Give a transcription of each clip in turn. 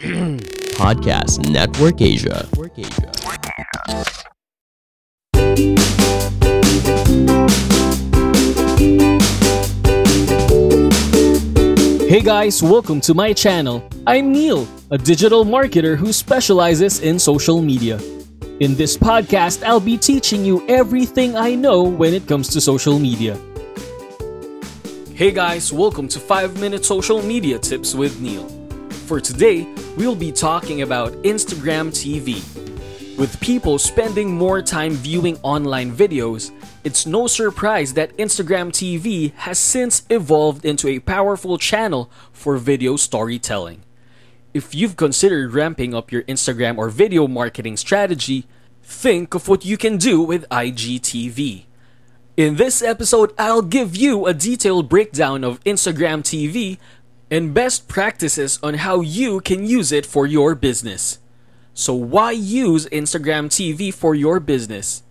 Podcast Network Asia. Hey guys, welcome to my channel. I'm Neil, a digital marketer who specializes in social media. In this podcast, I'll be teaching you everything I know when it comes to social media. Hey guys, welcome to 5 Minute Social Media Tips with Neil. For today, we'll be talking about Instagram TV. With people spending more time viewing online videos, it's no surprise that Instagram TV has since evolved into a powerful channel for video storytelling. If you've considered ramping up your Instagram or video marketing strategy, think of what you can do with IGTV. In this episode, I'll give you a detailed breakdown of Instagram TV and best practices on how you can use it for your business. So, why use Instagram TV for your business?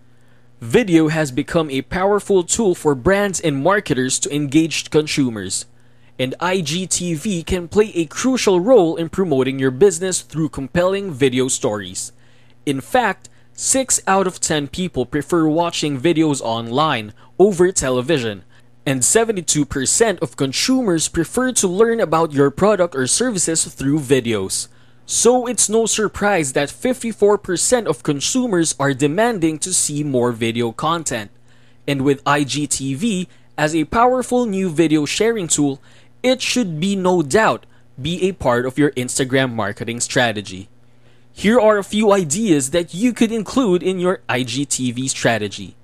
Video has become a powerful tool for brands and marketers to engage consumers, and IGTV can play a crucial role in promoting your business through compelling video stories. In fact, 6 out of 10 people prefer watching videos online over television, and 72% of consumers prefer to learn about your product or services through videos. So it's no surprise that 54% of consumers are demanding to see more video content. And with IGTV as a powerful new video sharing tool, it should be no doubt be a part of your Instagram marketing strategy. Here are a few ideas that you could include in your IGTV strategy.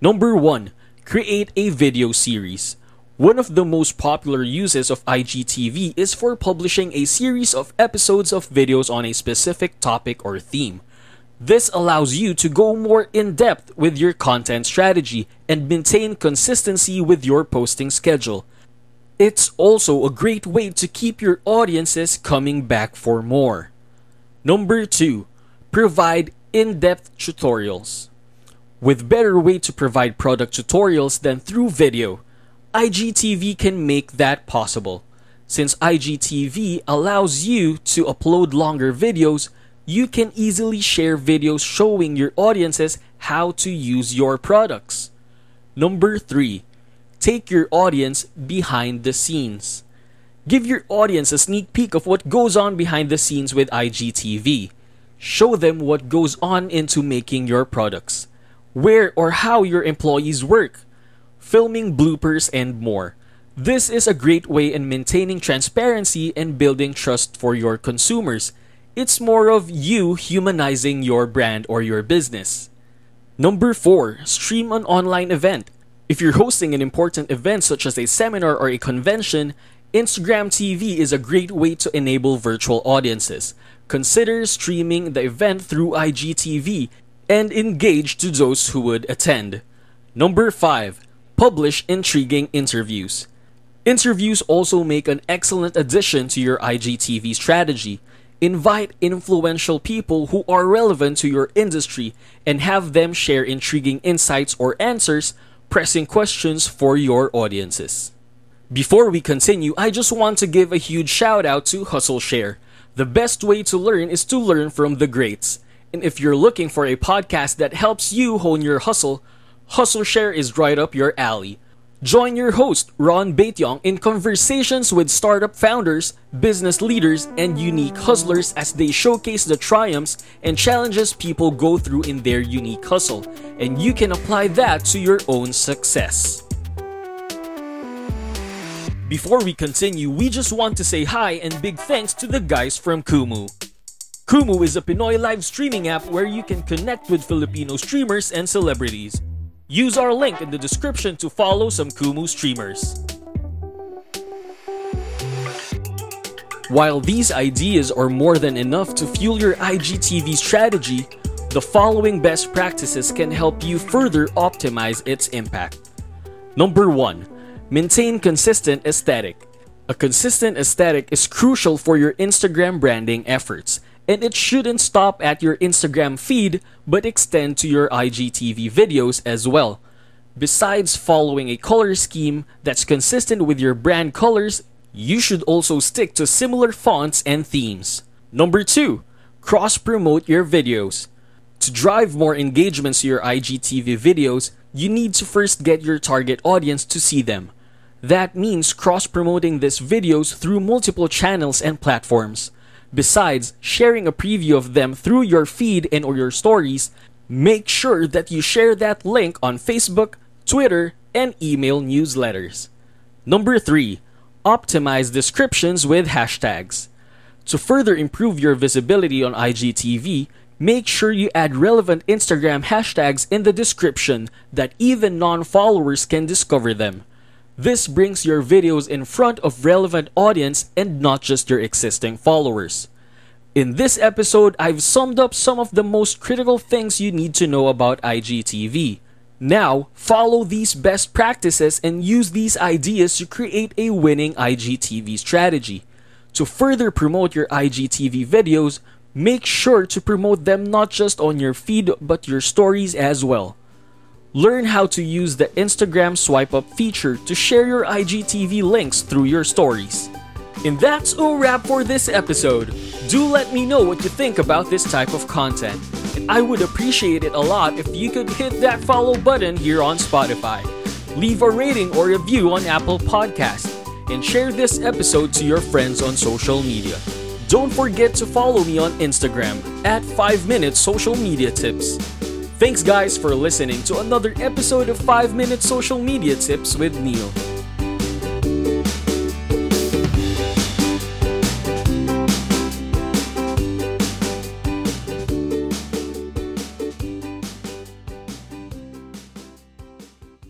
Number 1. Create a video series. One of the most popular uses of IGTV is for publishing a series of episodes of videos on a specific topic or theme. This allows you to go more in depth with your content strategy and maintain consistency with your posting schedule. It's also a great way to keep your audiences coming back for more. Number 2. Provide in depth tutorials. With better way to provide product tutorials than through video, IGTV can make that possible. Since IGTV allows you to upload longer videos, you can easily share videos showing your audiences how to use your products. Number 3. Take your audience behind the scenes. Give your audience a sneak peek of what goes on behind the scenes with IGTV. Show them what goes on into making your products, where or how your employees work, filming bloopers, and more. This is a great way in maintaining transparency and building trust for your consumers. It's more of you humanizing your brand or your business. Number 4. Stream an online event. If you're hosting an important event such as a seminar or a convention, Instagram TV is a great way to enable virtual audiences. Consider streaming the event through IGTV and engage to those who would attend. Number 5 publish intriguing interviews. Interviews also make an excellent addition to your IGTV strategy. Invite influential people who are relevant to your industry and have them share intriguing insights or answers, pressing questions for your audiences. Before we continue, I just want to give a huge shout out to Hustle Share. The best way to learn is to learn from the greats. And if you're looking for a podcast that helps you hone your hustle, Hustle Share is right up your alley. Join your host, Ron Baetiong, in conversations with startup founders, business leaders, and unique hustlers as they showcase the triumphs and challenges people go through in their unique hustle, and you can apply that to your own success. Before we continue, we just want to say hi and big thanks to the guys from Kumu. Kumu is a Pinoy live streaming app where you can connect with Filipino streamers and celebrities. Use our link in the description to follow some Kumu streamers. While these ideas are more than enough to fuel your IGTV strategy, the following best practices can help you further optimize its impact. Number 1. Maintain consistent aesthetic. A consistent aesthetic is crucial for your Instagram branding efforts and it shouldn't stop at your Instagram feed but extend to your IGTV videos as well. Besides following a color scheme that's consistent with your brand colors, you should also stick to similar fonts and themes. Number 2. Cross promote your videos. To drive more engagements to your IGTV videos, you need to first get your target audience to see them. That means cross promoting these videos through multiple channels and platforms. Besides sharing a preview of them through your feed and or your stories, make sure that you share that link on Facebook, Twitter, and email newsletters. Number 3. Optimize descriptions with hashtags. To further improve your visibility on IGTV, make sure you add relevant Instagram hashtags in the description that even non followers can discover them. This brings your videos in front of relevant audience and not just your existing followers. In this episode, I've summed up some of the most critical things you need to know about IGTV. Now, follow these best practices and use these ideas to create a winning IGTV strategy. To further promote your IGTV videos, make sure to promote them not just on your feed but your stories as well. Learn how to use the Instagram swipe up feature to share your IGTV links through your stories. And that's a wrap for this episode. Do let me know what you think about this type of content. And I would appreciate it a lot if you could hit that follow button here on Spotify. Leave a rating or review on Apple Podcast and share this episode to your friends on social media. Don't forget to follow me on Instagram at 5 Minute Social Media Tips. Thanks, guys, for listening to another episode of 5 Minute Social Media Tips with Neil.